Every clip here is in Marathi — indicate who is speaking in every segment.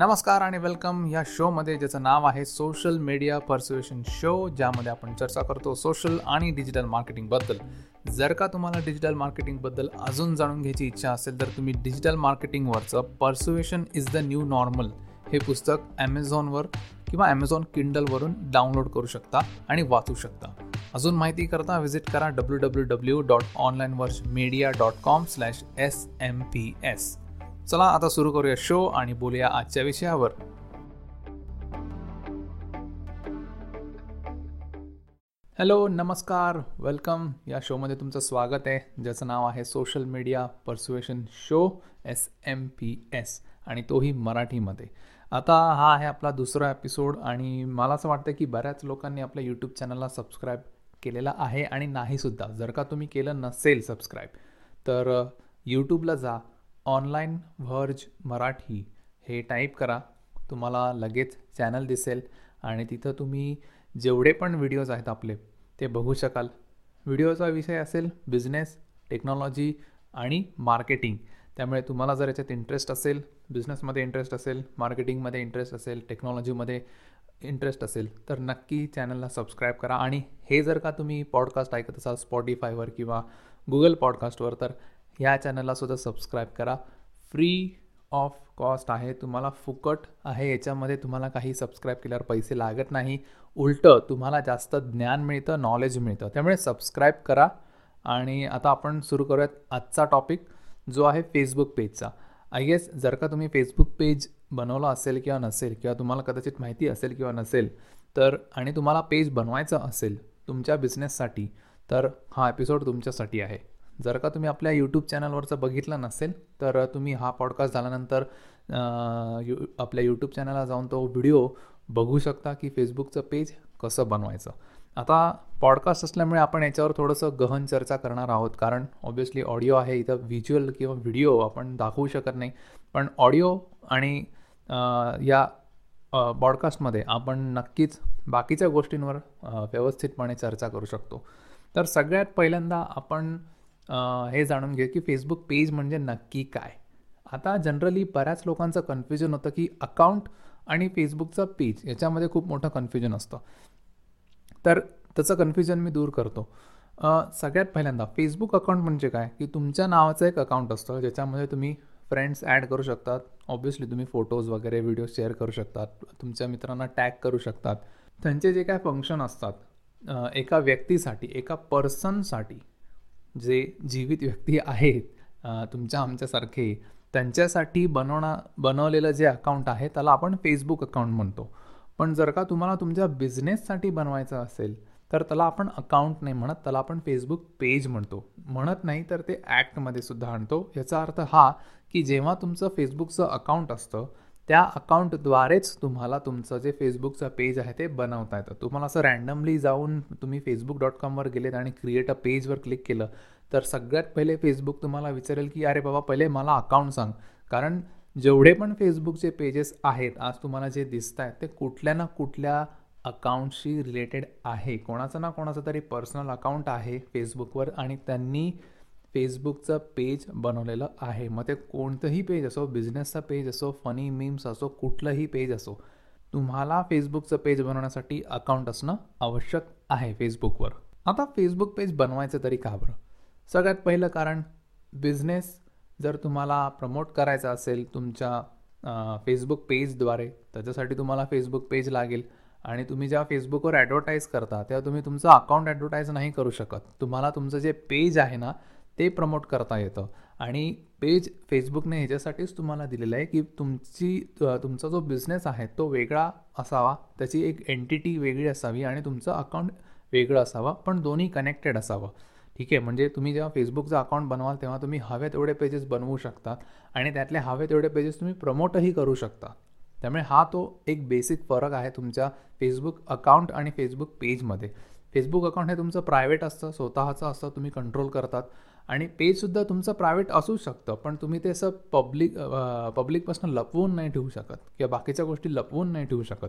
Speaker 1: नमस्कार आणि वेलकम या शोमध्ये ज्याचं नाव आहे सोशल मीडिया पर्स्युएशन शो ज्यामध्ये आपण चर्चा करतो सोशल आणि डिजिटल मार्केटिंगबद्दल जर का तुम्हाला डिजिटल मार्केटिंगबद्दल अजून जाणून घ्यायची इच्छा असेल तर तुम्ही digital मार्केटिंगवरचं persuasion is the new normal हे पुस्तक ॲमेझॉनवर किंवा ॲमेझॉन किंडलवरून डाउनलोड करू शकता आणि वाचू शकता. अजून माहिती करता व्हिजिट करा W W W dot online verge media dot com slash S M P S चला आता सुरू करूया शो आणि बोलूया आजच्या विषयावर. हॅलो नमस्कार. वेलकम या शोमध्ये तुमचं स्वागत आहे. ज्याचं नाव आहे social media persuasion show S M P S आणि तोही मराठीमध्ये. आता हा आहे आपला दुसरा एपिसोड आणि मला असं वाटतं की बऱ्याच लोकांनी आपल्या यूट्यूब चॅनलला सबस्क्राईब केलेला आहे आणि नाहीसुद्धा. जर का तुम्ही केलं नसेल सबस्क्राईब तर यूट्यूबला जा. ऑनलाईन व्हर्ज मराठी हे टाईप करा. तुम्हाला लगेच चॅनल दिसेल आणि तिथं तुम्ही जेवढे पण व्हिडिओज आहेत आपले ते बघू शकाल. व्हिडिओचा विषय असेल बिझनेस टेक्नॉलॉजी आणि मार्केटिंग. त्यामुळे तुम्हाला जर याच्यात इंटरेस्ट असेल बिझनेसमध्ये इंटरेस्ट असेल मार्केटिंगमध्ये इंटरेस्ट असेल टेक्नॉलॉजीमध्ये इंटरेस्ट असेल तर नक्की चॅनलला सबस्क्राईब करा. आणि हे जर का तुम्ही पॉडकास्ट ऐकत असाल स्पॉटीफायवर किंवा गुगल पॉडकास्टवर तर ह्या चॅनलला सुद्धा सबस्क्राईब करा. फ्री ऑफ कॉस्ट आहे. तुम्हाला फुकट आहे. याच्यामध्ये तुम्हाला काही सबस्क्राईब केल्यावर पैसे लागत नाही. उलटं तुम्हाला जास्त ज्ञान मिळतं नॉलेज मिळतं. त्यामुळे सबस्क्राईब करा. आणि आता आपण सुरू करूयात आजचा टॉपिक जो आहे फेसबुक पेजचा आय गेस जर का तुम्ही फेसबुक पेज बनवलं असेल किंवा नसेल किंवा तुम्हाला कदाचित माहिती असेल किंवा नसेल तर आणि तुम्हाला पेज बनवायचं असेल तुमच्या बिझनेससाठी तर हा एपिसोड तुमच्यासाठी आहे. जर का तुम्ही आपल्या यूट्यूब चॅनलवरचं बघितलं नसेल तर तुम्ही हा पॉडकास्ट झाल्यानंतर यू आपल्या यूट्यूब चॅनलला जाऊन तो व्हिडिओ बघू शकता की फेसबुकचं पेज कसं बनवायचं. आता पॉडकास्ट असल्यामुळे आपण याच्यावर थोडंसं गहन चर्चा करणार आहोत कारण ऑब्वियसली ऑडिओ आहे इथं व्हिज्युअल किंवा व्हिडिओ आपण दाखवू शकत नाही. पण ऑडिओ आणि या पॉडकास्टमध्ये आपण नक्कीच बाकीच्या गोष्टींवर व्यवस्थितपणे चर्चा करू शकतो. तर सगळ्यात पहिल्यांदा आपण हे जाणून घे की फेसबुक पेज म्हणजे नक्की काय? आता जनरली बऱ्याच लोकांचं कन्फ्युजन होतं की अकाउंट आणि फेसबुकचं पेज याच्यामध्ये खूप मोठं कन्फ्युजन असतं. तर त्याचं कन्फ्युजन मी दूर करतो. सगळ्यात पहिल्यांदा फेसबुक अकाउंट म्हणजे काय? की तुमच्या नावाचं एक अकाउंट असतं ज्याच्यामध्ये तुम्ही फ्रेंड्स ॲड करू शकतात. ऑब्व्हियसली तुम्ही फोटोज वगैरे व्हिडिओ शेअर करू शकतात. तुमच्या मित्रांना टॅग करू शकतात. त्यांचे जे काय फंक्शन असतात एका व्यक्तीसाठी एका पर्सनसाठी जे जीवित व्यक्ती आहेत तुमच्या आमच्यासारखे त्यांच्यासाठी बनवणा बनवलेलं जे अकाउंट आहे त्याला आपण फेसबुक अकाउंट म्हणतो. पण जर का तुम्हाला तुमच्या बिझनेससाठी बनवायचं असेल तर त्याला आपण अकाउंट नाही म्हणत त्याला आपण फेसबुक पेज म्हणतो. म्हणत नाही तर ते ॲक्टमध्ये सुद्धा आणतो. याचा अर्थ हा की जेव्हा तुमचं फेसबुकचं अकाउंट असतं त्या अकाउंटद्वारेच तुम्हाला तुमचं जे फेसबुकचं पेज आहे ते बनवता येतं. तुम्हाला असं रँडमली जाऊन तुम्ही फेसबुक डॉट कॉमवर गेलेत आणि क्रिएट अ पेजवर क्लिक केलं तर सगळ्यात पहिले फेसबुक तुम्हाला विचारेल की अरे बाबा पहिले मला अकाउंट सांग. कारण जेवढे पण फेसबुकचे पेजेस आहेत आज तुम्हाला जे दिसत आहेत ते कुठल्या ना कुठल्या अकाउंटशी रिलेटेड आहे. कोणाचं ना कोणाचं तरी पर्सनल अकाउंट आहे फेसबुकवर आणि त्यांनी फेसबुकचं पेज बनवलेलं आहे. मग ते कोणतंही पेज असो बिझनेसचा पेज असो फनी मीम्स असो कुठलंही पेज असो तुम्हाला फेसबुकचं पेज बनवण्यासाठी अकाउंट असणं आवश्यक आहे फेसबुकवर. आता फेसबुक पेज बनवायचं तरी का बरं? सगळ्यात पहिलं कारण बिझनेस जर तुम्हाला प्रमोट करायचा असेल तुमच्या फेसबुक पेजद्वारे त्याच्यासाठी तुम्हाला फेसबुक पेज लागेल. आणि तुम्ही ज्या फेसबुकवर ॲडव्हर्टाईज करता तेव्हा तुम्ही तुमचं अकाउंट ॲडव्हर्टाईज नाही करू शकत. तुम्हाला तुमचं जे पेज आहे ना ते प्रमोट करता येतं. आणि पेज फेसबुकने ह्याच्यासाठीच तुम्हाला दिलेलं आहे की तुमची तुमचा जो बिझनेस आहे तो वेगळा असावा त्याची एक एंटिटी वेगळी असावी आणि तुमचं अकाउंट वेगळं असावं पण दोन्ही कनेक्टेड असावं. ठीक आहे? म्हणजे तुम्ही जेव्हा फेसबुकचं अकाउंट बनवाल तेव्हा तुम्ही हवे तेवढे पेजेस बनवू शकता आणि त्यातले हवे तेवढे पेजेस तुम्ही प्रमोटही करू शकता. त्यामुळे हा तो एक बेसिक फरक आहे तुमच्या फेसबुक अकाउंट आणि फेसबुक पेजमध्ये फेसबुक अकाउंट हे तुमचं प्रायव्हेट असतं स्वतःचं असतं तुम्ही कंट्रोल करतात. आणि पेजसुद्धा तुमचं प्रायव्हेट असू शकतं पण तुम्ही ते असं पब्लिक पब्लिकपासून लपवून नाही ठेवू शकत किंवा बाकीच्या गोष्टी लपवून नाही ठेवू शकत.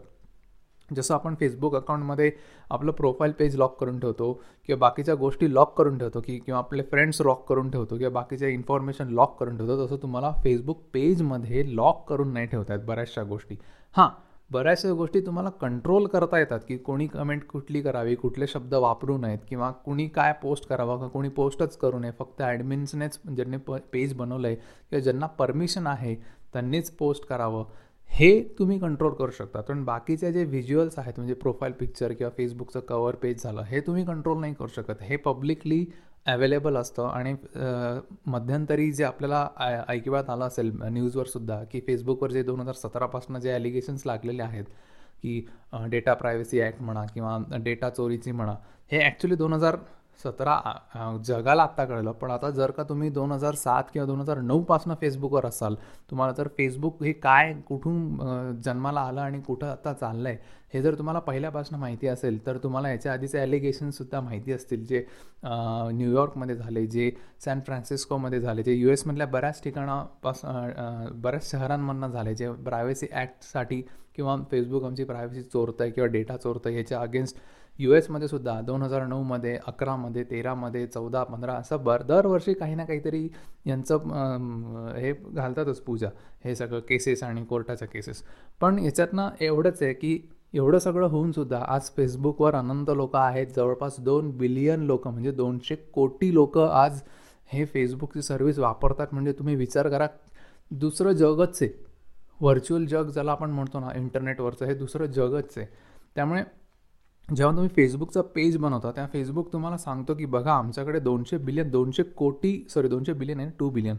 Speaker 1: जसं आपण फेसबुक अकाउंटमध्ये आपलं प्रोफाईल पेज लॉक करून ठेवतो किंवा बाकीच्या गोष्टी लॉक करून ठेवतो की किंवा आपले फ्रेंड्स लॉक करून ठेवतो किंवा बाकीच्या इन्फॉर्मेशन लॉक करून ठेवतो तसं तुम्हाला फेसबुक पेजमध्ये लॉक करून नाही ठेवत आहेत बऱ्याचशा गोष्टी. हां बऱ्याचशा गोष्टी तुम्हाला कंट्रोल करता येतात की कोणी कमेंट कुठली करावी कुठले शब्द वापरू नयेत किंवा कुणी काय पोस्ट करावं का कोणी पोस्टच करू नये. फक्त ॲडमिन्सनेच म्हणजे ज्यांनी प पेज बनवलं आहे किंवा ज्यांना परमिशन आहे त्यांनीच पोस्ट करावं. हे तुम्ही कंट्रोल करू शकता. पण बाकीचे जे व्हिज्युअल्स आहेत म्हणजे प्रोफाईल पिक्चर किंवा फेसबुकचं कवर पेज झालं हे तुम्ही कंट्रोल नाही करू शकत. हे पब्लिकली अवेलेबल असतं. आणि मध्यंतरी जे आपल्याला ऐकिवात आलं असेल न्यूजवर सुद्धा की फेसबुकवर जे दोन हजार सतरापासून जे ॲलिगेशन्स लागलेले आहेत की डेटा प्रायव्हसी ॲक्ट म्हणा किंवा डेटा चोरीची म्हणा हे ॲक्च्युली दोन हजार सतरा जगाला आत्ता कळलं. पण आता जर का तुम्ही दोन हजार सात किंवा दोन हजार नऊपासनं फेसबुकवर असाल तुम्हाला तर फेसबुक हे काय कुठून जन्माला आलं आणि कुठं आता चाललं आहे हे जर तुम्हाला पहिल्यापासून माहिती असेल तर तुम्हाला याच्या आधीचे ॲलिगेशनसुद्धा माहिती असतील जे न्यूयॉर्कमध्ये झाले जे सॅन फ्रान्सिस्कोमध्ये झाले जे यू एसमधल्या बऱ्याच ठिकाणापासून बऱ्याच शहरांमधनं झाले जे प्रायव्हसी ॲक्टसाठी किंवा फेसबुक आमची प्रायव्हसी चोरतं आहे किंवा डेटा चोरतं आहे याच्या अगेन्स्ट यू एसमध्ये सुद्धा दोन हजार नऊमध्ये अकरामध्ये तेरामध्ये चौदा पंधरा असं बर दरवर्षी काही ना काहीतरी यांचं हे घालतातच पूजा. हे सगळं केसेस आणि कोर्टाच्या केसेस पण याच्यातनं एवढंच आहे की एवढं सगळं होऊन सुद्धा आज फेसबुकवर अनंत लोक आहेत. जवळपास दोन बिलियन लोक म्हणजे दोनशे कोटी लोक आज हे फेसबुकची सर्व्हिस वापरतात. म्हणजे तुम्ही विचार करा दुसरं जगच आहे. व्हर्च्युअल जग ज्याला आपण म्हणतो ना इंटरनेटवरचं हे दुसरं जगच आहे. त्यामुळे जेव्हा तुम्ही फेसबुकचा पेज बनवता त्या फेसबुक तुम्हाला सांगतो की बघा आमच्याकडे दोनशे बिलियन दोनशे कोटी सॉरी दोनशे बिलियन आहे टू बिलियन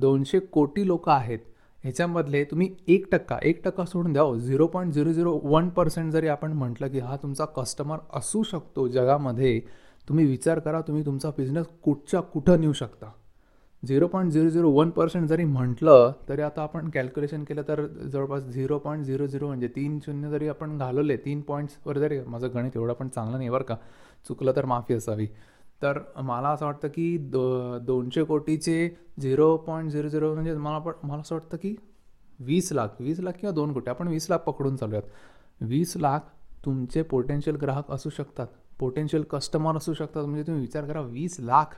Speaker 1: दोनशे कोटी लोक आहेत. ह्याच्यामधले तुम्ही एक टक्का एक टक्का सोडून द्या zero point zero zero one percent जरी आपण म्हटलं की हा तुमचा कस्टमर असू शकतो जगामध्ये तुम्ही विचार करा तुम्ही तुमचा बिझनेस कुठच्या कुठं नेऊ शकता. Zero point zero zero one percent जरी म्हटलं तरी आता आपण कॅल्क्युलेशन केलं तर जवळपास झिरो पॉईंट झिरो झिरो म्हणजे तीन शून्य जरी आपण घालवले तीन पॉईंट्सवर जरी माझं गणित एवढं पण चांगलं नाही बरं का चुकलं तर माफी असावी. तर मला असं वाटतं की दो दोनशे कोटीचे झिरो पॉईंट झिरो झिरो म्हणजे मला पण मला असं वाटतं की वीस लाख वीस लाख किंवा दोन कोटी आपण वीस लाख पकडून चालूयात. वीस लाख तुमचे पोटेन्शियल ग्राहक असू शकतात पोटेन्शियल कस्टमर असू शकतात म्हणजे तुम्ही विचार करा वीस लाख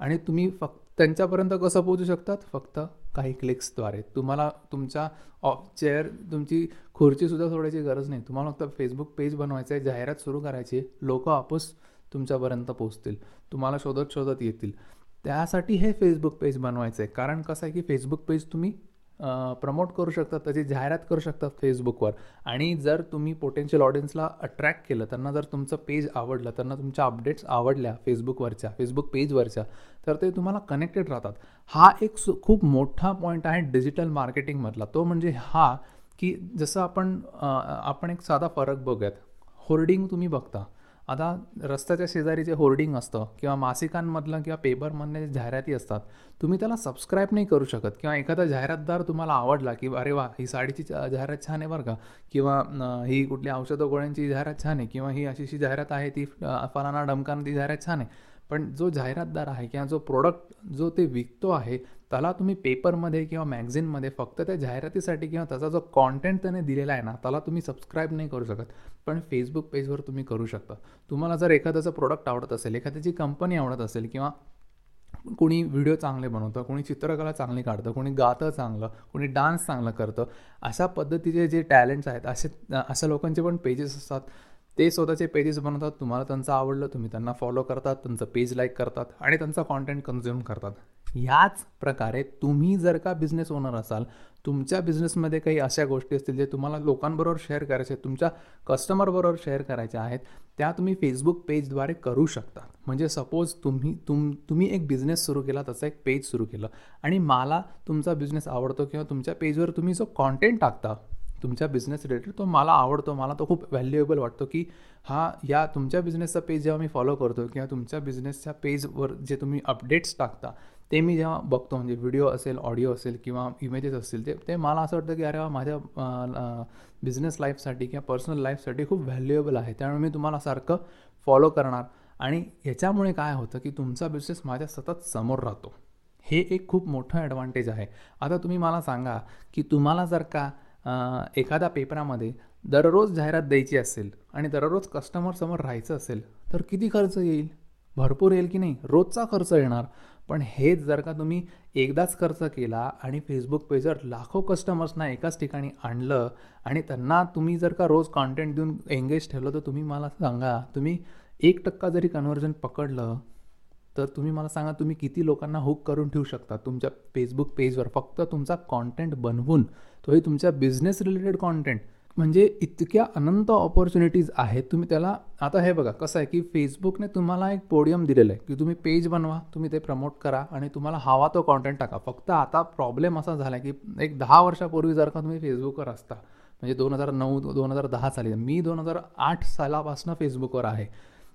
Speaker 1: आणि तुम्ही फक्त त्यांच्यापर्यंत कसं पोहोचू शकतात? फक्त काही क्लिक्सद्वारे. तुम्हाला तुमच्या ऑफ चेअर तुमची खुर्चीसुद्धा सोडायची गरज नाही. तुम्हाला फक्त फेसबुक पेज बनवायचं आहे जाहिरात सुरू करायची लोक आपोस तुमच्यापर्यंत पोहोचतील. तुम्हाला शोधत शोधत येतील. त्यासाठी हे फेसबुक पेज बनवायचं आहे. कारण कसं आहे की फेसबुक पेज तुम्ही प्रमोट करू शकतात त्याची जाहिरात करू शकतात फेसबुकवर. आणि जर तुम्ही पोटेन्शियल ऑडियन्सला अट्रॅक्ट केलं त्यांना जर तुमचं पेज आवडलं त्यांना तुमच्या अपडेट्स आवडल्या फेसबुकवरच्या फेसबुक पेजवरच्या तर ते तुम्हाला कनेक्टेड राहतात. हा एक खूप मोठा पॉईंट आहे डिजिटल मार्केटिंगमधला तो म्हणजे हा की जसं आपण आपण एक साधा फरक बघूयात. होर्डिंग तुम्ही बघता. आता रस्त्याच्या शेजारी जे होर्डिंग असतं किंवा मासिकांमधलं किंवा पेपरमधल्या जे जाहिराती असतात तुम्ही त्याला सबस्क्राईब नाही करू शकत. किंवा एखादा जाहिरातदार तुम्हाला आवडला की अरे वा ही साडीची जाहिरात छान आहे बरं का. किंवा ही कुठली औषधं गोळ्यांची जाहिरात छान आहे. किंवा ही अशी जाहिरात आहे ती फलाना डमकान ती जाहिरात छान आहे. पण जो जाहिरातदार आहे किंवा जो प्रोडक्ट जो ते विकतो आहे त्याला तुम्ही पेपरमध्ये किंवा मॅगझिनमध्ये फक्त त्या जाहिरातीसाठी किंवा त्याचा जो कॉन्टेंट त्याने दिलेला आहे ना त्याला तुम्ही सबस्क्राईब नाही करू शकत. पण फेसबुक पेजवर तुम्ही करू शकता. तुम्हाला जर एखाद्याचं प्रोडक्ट आवडत असेल एखाद्याची कंपनी आवडत असेल किंवा कोणी व्हिडिओ चांगले बनवतं कोणी चित्रकला चांगली काढतं कोणी गातं चांगलं कोणी डान्स चांगलं करतं अशा पद्धतीचे जे टॅलेंट्स आहेत असे अशा लोकांचे पण पेजेस असतात. ते स्वतःचे पेजेस बनवतात तुम्हाला त्यांचं आवडलं तुम्ही त्यांना फॉलो करतात त्यांचं पेज लाईक करतात आणि त्यांचा कॉन्टेंट कन्झ्युम करतात. ह्याच प्रकारे तुम्ही जर का बिझनेस ओनर असाल तुमच्या बिझनेसमध्ये काही अशा गोष्टी असतील जे तुम्हाला लोकांबरोबर शेअर करायचे आहेत तुमच्या कस्टमरबरोबर शेअर करायच्या आहेत त्या तुम्ही फेसबुक पेजद्वारे करू शकता. म्हणजे सपोज तुम्ही तुम तुम्ही एक बिझनेस सुरू केला त्याचं एक पेज सुरू केलं आणि मला तुमचा बिझनेस आवडतो किंवा तुमच्या पेजवर तुम्ही जो कॉन्टेंट टाकता तुमच्या बिझनेस रिलेटेड तो मला आवडतो मला तो खूप व्हॅल्युएबल वाटतो की हा या तुमच्या बिझनेसचा पेज जेव्हा मी फॉलो करतो किंवा तुमच्या बिझनेसच्या पेजवर जे तुम्ही अपडेट्स टाकता ते मी जेव्हा बघतो म्हणजे व्हिडिओ असेल ऑडिओ असेल किंवा इमेजेस असतील ते ते मला असं वाटतं की अरे माझ्या बिझनेस लाईफसाठी किंवा पर्सनल लाईफसाठी खूप व्हॅल्युएबल आहे. त्यामुळे मी तुम्हाला सारखं फॉलो करणार. आणि याच्यामुळे काय होतं की तुमचा बिझनेस माझ्या सतत समोर राहतो. हे एक खूप मोठं ॲडव्हान्टेज आहे. आता तुम्ही मला सांगा की तुम्हाला जर का एखाद्या पेपरामध्ये दररोज जाहिरात द्यायची असेल आणि दररोज कस्टमरसमोर राहायचं असेल तर किती खर्च येईल? भरपूर येईल की नाही? रोजचा खर्च येणार. पण हेच जर का तुम्ही एकदाच खर्च केला आणि फेसबुक पेजवर लाखो कस्टमर्सना एकाच ठिकाणी आणलं आणि त्यांना तुम्ही जर का रोज कॉन्टेंट देऊन एंगेज ठेवलं तर तुम्ही मला सांगा तुम्ही एक टक्का जरी कन्व्हर्जन पकडलं तर तुम्ही मला सांगा तुम्ही किती लोकांना हुक करून ठेवू शकता तुमच्या फेसबुक पेजवर फक्त तुमचा कॉन्टेंट बनवून तोही तुमच्या बिझनेस रिलेटेड कॉन्टेंट म्हणजे इतक्या अनंत ऑपॉर्च्युनिटीज आहेत तुम्ही त्याला आता हे बघा कसं आहे की फेसबुकने तुम्हाला एक पोडियम दिलेलं आहे की तुम्ही पेज बनवा तुम्ही ते प्रमोट करा आणि तुम्हाला हवा तो कॉन्टेंट टाका. फक्त आता प्रॉब्लेम असा झाला आहे की एक दहा वर्षापूर्वी जर का तुम्ही फेसबुकवर असता म्हणजे दोन हजार नऊ दोन हजार दहा साली मी दोन हजार आठ सालापासून फेसबुकवर आहे.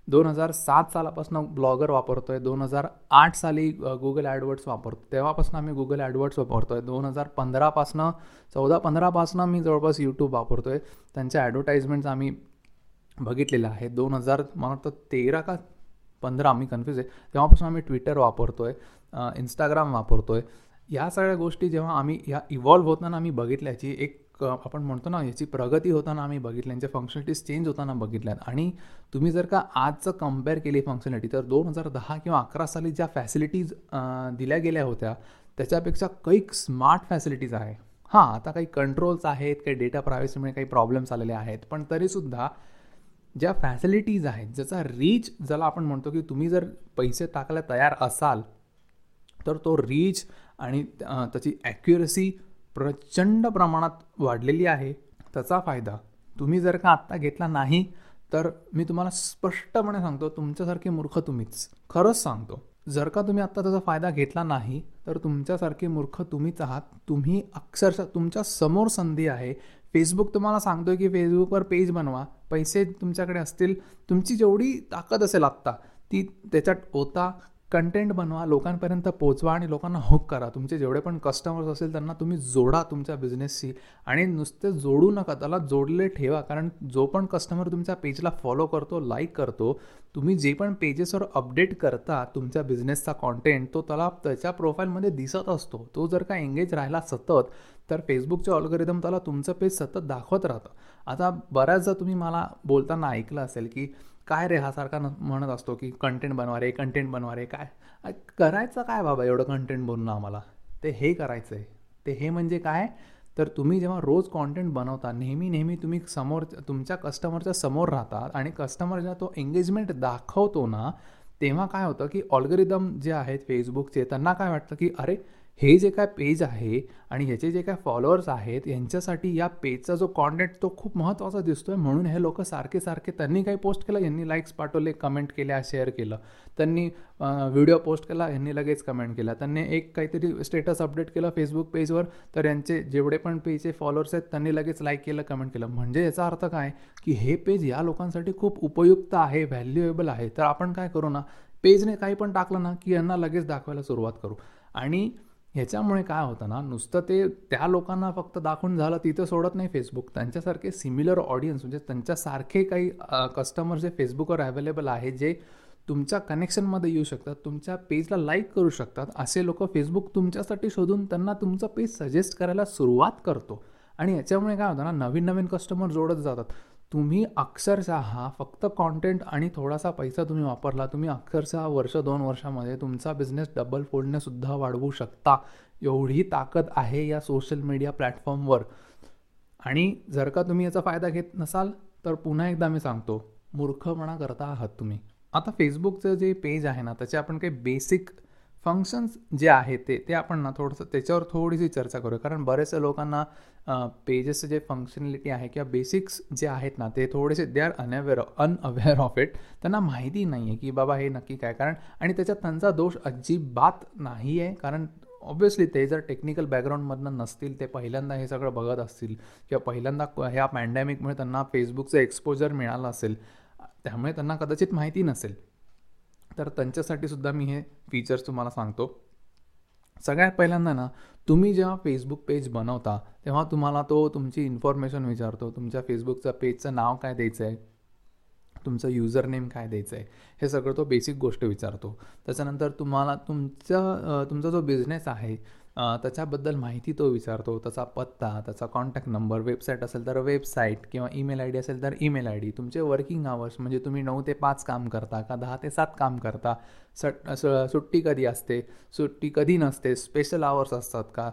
Speaker 1: दोन हजार सात सालापासून ब्लॉगर वापरतो आहे दोन हजार आठ साली गुगल ॲडवर्ड्स वापरतो तेव्हापासून आम्ही गुगल ॲडवर्ड्स वापरतो आहे दोन हजार पंधरापासनं चौदा पंधरापासनं मी जवळपास यूट्यूब वापरतो आहे त्यांच्या ॲडव्हर्टाईजमेंट्स आम्ही बघितलेल्या आहेत. दोन हजार मला वाटतं तेरा का पंधरा मी कन्फ्यूज आहे. तेव्हापासून आम्ही ट्विटर वापरतो आहे इंस्टाग्राम वापरतो आहे या सगळ्या गोष्टी जेव्हा आम्ही ह्या इव्हॉल्व्ह होताना आम्ही बघितल्याची एक आपण म्हणतो ना याची प्रगती होताना आम्ही बघितली यांच्या फंक्शनॅलिटीज चेंज होताना बघितल्यात. आणि तुम्ही जर का आजचं कंपेअर केली फंक्शनॅलिटी तर दोन हजार दहा किंवा अकरा साली ज्या फॅसिलिटीज दिल्या गेल्या होत्या त्याच्यापेक्षा काही स्मार्ट फॅसिलिटीज आहे. हां आता काही कंट्रोल्स आहेत काही डेटा प्रायव्हसीमुळे काही प्रॉब्लेम्स आलेले आहेत पण तरीसुद्धा ज्या फॅसिलिटीज आहेत ज्याचा रीच ज्याला आपण म्हणतो की तुम्ही जर पैसे टाकायला तयार असाल तर तो रीच आणि त्याची ॲक्युरसी प्रचंड प्रमाणात वाढलेली आहे. त्याचा फायदा तुम्ही जर का आत्ता घेतला नाही तर मी तुम्हाला स्पष्टपणे सांगतो तुमच्यासारखे मूर्ख तुम्हीच. खरंच सांगतो जर का तुम्ही आत्ता त्याचा फायदा घेतला नाही तर तुमच्यासारखे मूर्ख तुम्हीच आहात. तुम्ही अक्षरशः तुमच्यासमोर संधी आहे. फेसबुक तुम्हाला सांगतोय की फेसबुकवर पेज बनवा. पैसे तुमच्याकडे असतील. तुमची जेवढी ताकद असेल आत्ता ती त्याच्यात होता. कंटेंट बनवा लोकांपर्यंत पोचवा आणि लोकांना हुक करा. तुमचे जेवढे पण कस्टमर्स असेल त्यांना तुम्ही जोडा तुमच्या बिझनेसशी आणि नुसते जोडू नका त्याला जोडले ठेवा. कारण जो पण कस्टमर तुमच्या पेजला फॉलो करतो लाईक करतो तुम्ही जे पण पेजेसवर अपडेट करता तुमच्या बिझनेसचा कॉन्टेंट तो त्याला त्याच्या प्रोफाईलमध्ये दिसत असतो. तो जर का एंगेज राहिला सतत तर फेसबुकचे ऑल्गोरिदम त्याला तुमचं पेज सतत दाखवत राहतं. आता बऱ्याचदा तुम्ही मला बोलताना ऐकलं असेल की काय रे हा सारखा म्हणत असतो की कंटेंट बनवा रे कंटेंट बनवा रे काय? करायचं काय बाबा एवढं कंटेंट बनवणं आम्हाला? ते हे करायचं आहे ते हे म्हणजे काय? तर तुम्ही जेव्हा रोज कॉन्टेंट बनवता नेहमी नेहमी तुम्ही समोर तुमच्या कस्टमरच्या समोर राहतात आणि कस्टमर जेव्हा तो एंगेजमेंट दाखवतो ना तेव्हा काय होतं की ऑल्गरिदम जे आहेत फेसबुकचे त्यांना काय वाटतं की अरे हे जे काय पेज आहे आणि ह्याचे जे काय फॉलोअर्स आहेत यांच्यासाठी या पेजचा जो कॉन्टेंट तो खूप महत्त्वाचा दिसतो आहे म्हणून हे लोक सारखे सारखे त्यांनी काही पोस्ट केलं यांनी लाईक्स पाठवले कमेंट केल्या शेअर केलं. त्यांनी व्हिडिओ पोस्ट केला यांनी लगेच कमेंट केला. त्यांनी एक काहीतरी स्टेटस अपडेट केलं फेसबुक पेजवर तर यांचे जेवढे पण पेजचे फॉलोअर्स आहेत त्यांनी लगेच लाईक केलं कमेंट केलं. म्हणजे याचा अर्थ काय? की हे पेज या लोकांसाठी खूप उपयुक्त आहे व्हॅल्युएबल आहे. तर आपण काय करू ना पेजने काही पण टाकलं ना की यांना लगेच दाखवायला सुरुवात करू. आणि ह्याच्यामुळे काय होतं ना नुसतं ते त्या लोकांना फक्त दाखवून झालं तिथं सोडत नाही फेसबुक त्यांच्यासारखे सिमिलर ऑडियन्स म्हणजे त्यांच्यासारखे काही कस्टमर जे फेसबुकवर अवेलेबल आहे जे तुमच्या कनेक्शनमध्ये येऊ शकतात तुमच्या पेजला लाईक करू शकतात असे लोक फेसबुक तुमच्यासाठी शोधून त्यांना तुमचं पेज सजेस्ट करायला सुरुवात करतो. आणि याच्यामुळे काय होतं ना नवीन नवीन कस्टमर जोडत जातात. तुम्ही अक्षरशः फक्त कॉन्टेंट आणि थोडासा पैसा तुम्ही वापरला तुम्ही अक्षरशः वर्ष दोन वर्षामध्ये तुमचा बिझनेस डबल फोल्डनेसुद्धा वाढवू शकता. एवढी ताकद आहे या सोशल मीडिया प्लॅटफॉर्मवर आणि जर का तुम्ही याचा फायदा घेत नसाल तर पुन्हा एकदा मी सांगतो मूर्खपणा करता आहात तुम्ही. आता फेसबुकचं जे पेज आहे ना त्याचे आपण काही बेसिक फंक्शन्स जे आहे ते ते आपण ना थोडंसं त्याच्यावर थोडीशी चर्चा करूया. कारण बरेचसे लोकांना पेजेसचं जे फंक्शनॅलिटी आहे किंवा बेसिक्स जे आहेत ना ते थोडेसे they are unaware unaware of it त्यांना माहिती नाही आहे की बाबा हे नक्की काय. कारण आणि त्याच्यात त्यांचा दोष अजिबात नाही आहे कारण ऑब्व्हियसली ते जर टेक्निकल बॅकग्राऊंडमधनं नसतील ते पहिल्यांदा हे सगळं बघत असतील किंवा पहिल्यांदा ह्या पॅन्डेमिकमुळे त्यांना फेसबुकचं एक्सपोजर मिळालं असेल त्यामुळे त्यांना कदाचित माहिती नसेल. तर त्यांच्यासाठी सुद्धा मी हे फीचर्स तुम्हाला सांगतो. सगळ्यात पहिल्यांदा ना तुम्ही जेव्हा फेसबुक पेज बनवता तेव्हा तुम्हाला तो तुमची इन्फॉर्मेशन विचारतो तुमच्या फेसबुकचं पेजचं नाव काय द्यायचं आहे तुमचं युजर नेम काय द्यायचं आहे हे सगळं तो बेसिक गोष्ट विचारतो. त्याच्यानंतर तुम्हाला तुमचा तुमचा जो बिझनेस आहे त्याच्याबद्दल माहिती तो विचारतो. त्याचा पत्ता त्याचा कॉन्टॅक्ट नंबर वेबसाईट असेल तर वेबसाईट किंवा ईमेल आय डी असेल तर ईमेल आय डी तुमचे वर्किंग आवर्स म्हणजे तुम्ही नऊ ते पाच काम करता का दहा ते सात काम करता? सट सुट्टी कधी असते? सुट्टी कधी नसते? स्पेशल आवर्स असतात का?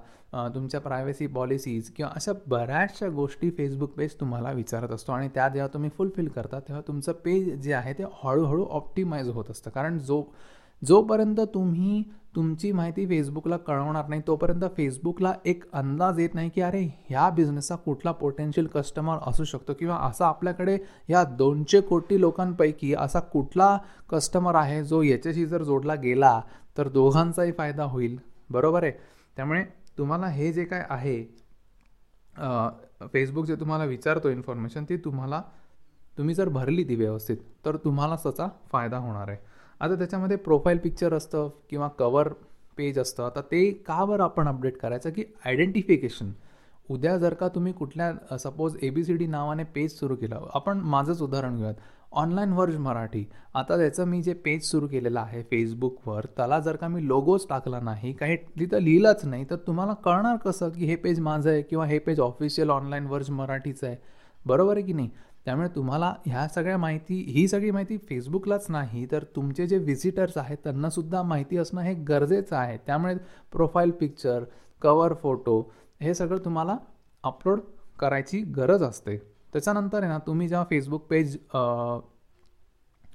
Speaker 1: तुमच्या प्रायव्हसी पॉलिसीज किंवा अशा बऱ्याचशा गोष्टी फेसबुक पेज तुम्हाला विचारत असतो आणि त्या जेव्हा तुम्ही फुलफिल करता तेव्हा तुमचं पेज जे आहे ते हळूहळू ऑप्टिमाइज होत असतं. कारण जो जोपर्यंत तुम्ही तुमची माहिती फेसबुकला कळवणार नाही तोपर्यंत फेसबुकला एक अंदाज येत नाही की अरे ह्या बिझनेसचा कुठला पोटेन्शियल कस्टमर असू शकतो किंवा असा आपल्याकडे या दोनशे कोटी लोकांपैकी असा कुठला कस्टमर आहे जो याच्याशी जर जोडला गेला तर दोघांचाही फायदा होईल. बरोबर आहे? त्यामुळे तुम्हाला हे जे काय आहे फेसबुक जे तुम्हाला विचारतो इन्फॉर्मेशन ती तुम्हाला तुम्ही जर भरली ती व्यवस्थित तर तुम्हाला त्याचा फायदा होणार आहे. आता त्याच्यामध्ये प्रोफाईल पिक्चर असतं किंवा कवर पेज असतं. आता ते का बरं आपण अपडेट करायचं? की आयडेंटिफिकेशन उद्या जर का तुम्ही कुठल्या suppose A B C D नावाने पेज सुरू केलं. आपण माझंच उदाहरण घेऊयात. Online verge Marathi. आता त्याचं मी जे पेज सुरू केलेलं आहे फेसबुकवर त्याला जर का मी लोगोच टाकला नाही काही तिथं लिहिलंच नाही तर तुम्हाला कळणार कसं की हे पेज माझं आहे किंवा हे पेज ऑफिशियल ऑनलाईन वर्ज मराठीचं आहे. बरोबर आहे की नाही? त्यामुळे तुम्हाला ह्या सगळ्या माहिती ही सगळी माहिती फेसबुकलाच नाही तर तुमचे जे व्हिजिटर्स आहेत त्यांनासुद्धा माहिती असणं हे गरजेचं आहे. त्यामुळे प्रोफाईल पिक्चर कवर फोटो हे सगळं तुम्हाला अपलोड करायची गरज असते. त्याच्यानंतर आहे ना तुम्ही जेव्हा फेसबुक पेज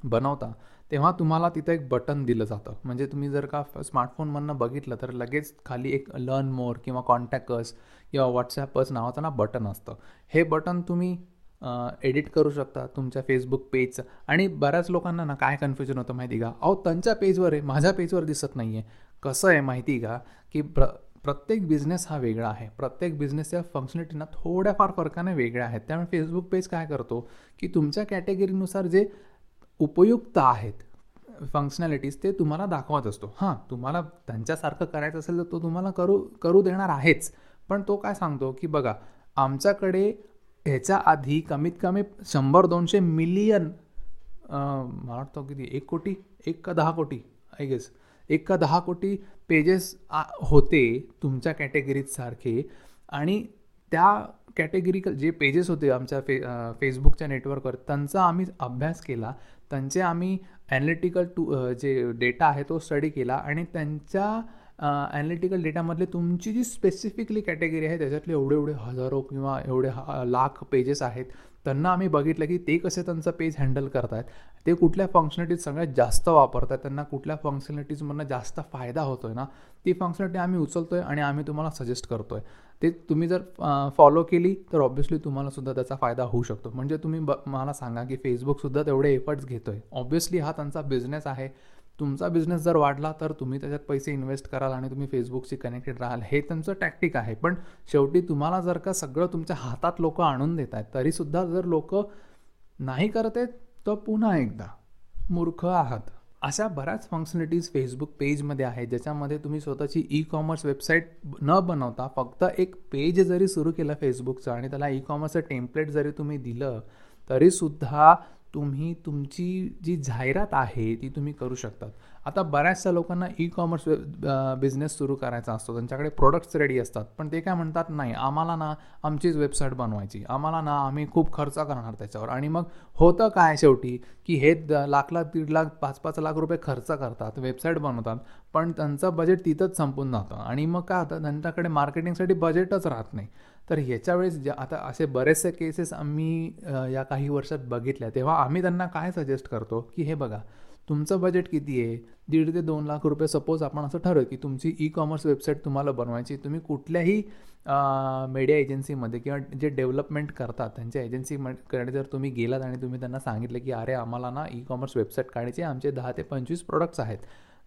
Speaker 1: बनवता तेव्हा तुम्हाला तिथं एक बटन दिलं जातं. म्हणजे तुम्ही जर का स्मार्टफोनमधनं बघितलं तर लगेच खाली एक लर्न मोर किंवा कॉन्टॅक्टस किंवा व्हॉट्सॲपच नावाचं ना बटन असतं. हे बटन तुम्ही एडिट करू शकता तुमच्या फेसबुक पेजचं आणि बऱ्याच लोकांना ना काय कन्फ्युजन होतं माहिती का? अहो त्यांच्या पेजवर आहे माझ्या पेजवर दिसत नाही आहे कसं आहे माहिती का? की प्र प्रत्येक बिझनेस हा वेगळा आहे. प्रत्येक बिझनेसच्या फंक्शनिटीना थोड्याफार फरकाने वेगळ्या आहेत. त्यामुळे फेसबुक पेज काय करतो? की तुमच्या कॅटेगरीनुसार जे उपयुक्त आहेत फंक्शनॅलिटीज ते तुम्हाला दाखवत असतो. हां तुम्हाला त्यांच्यासारखं करायचं असेल तर तो तुम्हाला करू करू देणार आहेच. पण तो काय सांगतो? की बघा आमच्याकडे ह्याच्या आधी कमीत कमी शंभर दोनशे मिलियन मला वाटतं किती? एक कोटी? एक का दहा कोटी? आय गेस एक का दहा कोटी पेजेस होते तुमच्या कॅटेगरीत सारखे. आणि त्या कॅटेगरीकल जे पेजेस होते आमच्या फे फेसबुकच्या नेटवर्कवर त्यांचा आम्ही अभ्यास केला. त्यांचे आम्ही ॲनालिटिकल टू जे डेटा आहे तो स्टडी केला. आणि त्यांच्या ॲनालिटिकल डेटामधले तुमची जी स्पेसिफिकली कॅटेगरी आहे त्याच्यातले एवढे एवढे हजारो किंवा एवढे लाख पेजेस आहेत त्यांना आम्ही बघितलं की ते कसे त्यांचा पेज हँडल करत आहेत ते कुठल्या फंक्शनॅलिटीज सगळ्यात जास्त वापरत आहेत त्यांना कुठल्या फंक्शनॅलिटीजमधनं जास्त फायदा होतो आहे ना ती फंक्शनॅलिटी आम्ही उचलतो आहे आणि आम्ही तुम्हाला सजेस्ट करतो आहे ते तुम्ही जर फॉलो केली तर ऑब्व्हियसली तुम्हालासुद्धा त्याचा फायदा होऊ शकतो. म्हणजे तुम्ही ब मला सांगा की फेसबुकसुद्धा तेवढे एफर्ट्स घेतो आहे ऑब्व्हियसली हा त्यांचा बिझनेस आहे. तुमचा बिझनेस जर वाढला तर तुम्ही त्याच्यात पैसे इन्व्हेस्ट कराल आणि तुम्ही फेसबुकशी कनेक्टेड राहाल. हे त्यांचं टॅक्टिक आहे. पण शेवटी तुम्हाला जर का सगळं तुमच्या हातात लोक आणून देत आहेत तरीसुद्धा जर लोक नाही करत आहेत तर पुन्हा एकदा मूर्ख आहात. अशा बऱ्याच फंक्शनलिटीज फेसबुक पेजमध्ये आहेत ज्याच्यामध्ये तुम्ही स्वतःची ई कॉमर्स वेबसाईट न बनवता फक्त एक पेज जरी सुरू केलं फेसबुकचं आणि त्याला ई कॉमर्सचं टेम्पलेट जरी तुम्ही दिलं तरीसुद्धा तुम्ही तुमची जी जाहिरात आहे ती तुम्ही करू शकतात. आता बऱ्याचशा लोकांना ई कॉमर्स बिझनेस सुरू करायचा असतो. त्यांच्याकडे प्रोडक्ट्स रेडी असतात. पण ते काय म्हणतात नाही आम्हाला ना आमचीच वेबसाईट बनवायची. आम्हाला ना आम्ही खूप खर्च करणार त्याच्यावर. आणि मग होतं काय शेवटी की हे लाख लाख दीड लाख पाच पाच लाख रुपये खर्च करतात वेबसाईट बनवतात पण त्यांचं बजेट तिथंच संपून जातं. आणि मग काय होतं त्यांच्याकडे मार्केटिंगसाठी बजेटच राहत नाही. तर ह्याच्या वेळेस ज्या आता असे बरेचसे केसेस आम्ही या काही वर्षात बघितल्या. तेव्हा आम्ही त्यांना काय सजेस्ट करतो? की हे बघा तुमचं बजेट किती आहे? दीड ते दोन लाख रुपये सपोज आपण असं ठरवू की तुमची ई कॉमर्स वेबसाईट तुम्हाला बनवायची तुम्ही कुठल्याही मीडिया एजन्सीमध्ये किंवा जे डेव्हलपमेंट करतात त्यांच्या एजन्सीकडे जर तुम्ही गेलात आणि तुम्ही त्यांना सांगितलं की अरे आम्हाला ना ई कॉमर्स वेबसाईट काढायची आमचे दहा ते पंचवीस प्रोडक्ट्स आहेत.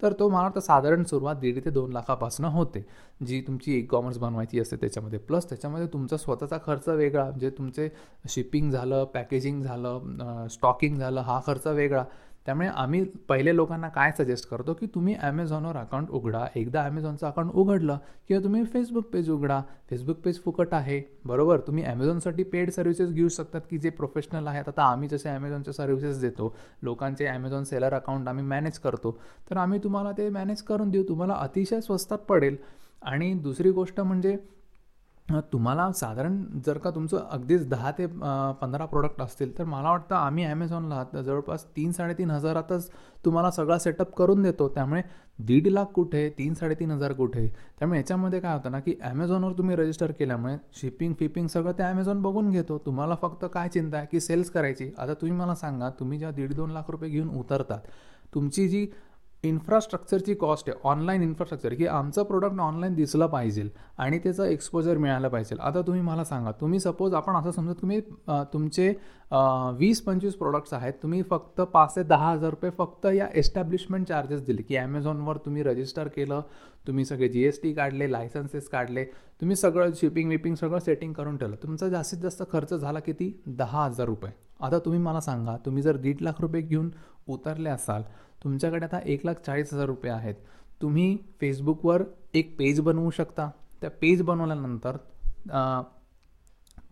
Speaker 1: तर तो मला वाटतं साधारण सुरुवात दीड ते दोन लाखापासून होते. जी तुमची ई कॉमर्स बनवायची असते त्याच्यामध्ये. प्लस त्याच्यामध्ये तुमचा स्वतःचा खर्च वेगळा. म्हणजे तुमचे शिपिंग झालं पॅकेजिंग झालं स्टॉकिंग झालं हा खर्च वेगळा. त्यामुळे आम्ही पहिले लोकांना काय सजेस्ट करतो की तुम्ही ॲमेझॉनवर अकाउंट उघडा. एकदा ॲमेझॉनचं अकाउंट उघडलं किंवा तुम्ही फेसबुक पेज उघडा. फेसबुक पेज फुकट आहे. बरोबर? तुम्ही ॲमेझॉनसाठी पेड सर्व्हिसेस घेऊ शकतात की जे प्रोफेशनल आहेत. आता आम्ही जसे ॲमेझॉनचे सर्व्हिसेस देतो लोकांचे ॲमेझॉन सेलर अकाउंट आम्ही मॅनेज करतो तर आम्ही तुम्हाला ते मॅनेज करून देऊ. तुम्हाला अतिशय स्वस्तात पडेल. आणि दुसरी गोष्ट म्हणजे तुम्हाला साधारण जर का तुमचं अगदीच दहा ते पंधरा प्रोडक्ट असतील तर मला वाटतं आम्ही ॲमेझॉनला जवळपास तीन साडेतीन हजारातच तुम्हाला सगळा सेटअप करून देतो. त्यामुळे दीड लाख कुठे तीन साडेतीन हजार कुठे? त्यामुळे याच्यामध्ये काय होतं ना की ॲमेझॉनवर तुम्ही रजिस्टर केल्यामुळे शिपिंग फिपिंग सगळं ते ॲमेझॉन बघून घेतो. तुम्हाला फक्त काय चिंता आहे की सेल्स करायची? आता तुम्ही मला सांगा तुम्ही ज्या दीड दोन लाख रुपये घेऊन उतरतात तुमची जी इन्फ्रास्ट्रक्चरची कॉस्ट आहे. ऑनलाईन इन्फ्रास्ट्रक्चर की आमचं प्रोडक्ट ऑनलाईन दिसलं पाहिजे आणि त्याचं एक्सपोजर मिळालं पाहिजे. आता तुम्ही मला सांगा तुम्ही सपोज आपण असं समजा तुम्ही तुमचे वीस पंचवीस प्रोडक्ट्स आहेत तुम्ही फक्त पाच ते दहा हजार रुपये फक्त या एस्टॅब्लिशमेंट चार्जेस दिले. की ॲमेझॉनवर तुम्ही रजिस्टर केलं तुम्ही सगळे जी एस टी काढले लायसन्सेस काढले तुम्ही सगळं शिपिंग विपिंग सगळं सेटिंग करून ठेवलं. तुमचा जास्तीत जास्त खर्च झाला किती? दहा हजार रुपये. आता तुम्ही मला सांगा तुम्ही जर दीड लाख रुपये घेऊन उतरले असाल तुमच्याकडे आता एक लाख चाळीस हजार रुपये आहेत. तुम्ही फेसबुकवर एक पेज बनवू शकता. त्या पेज बनवल्यानंतर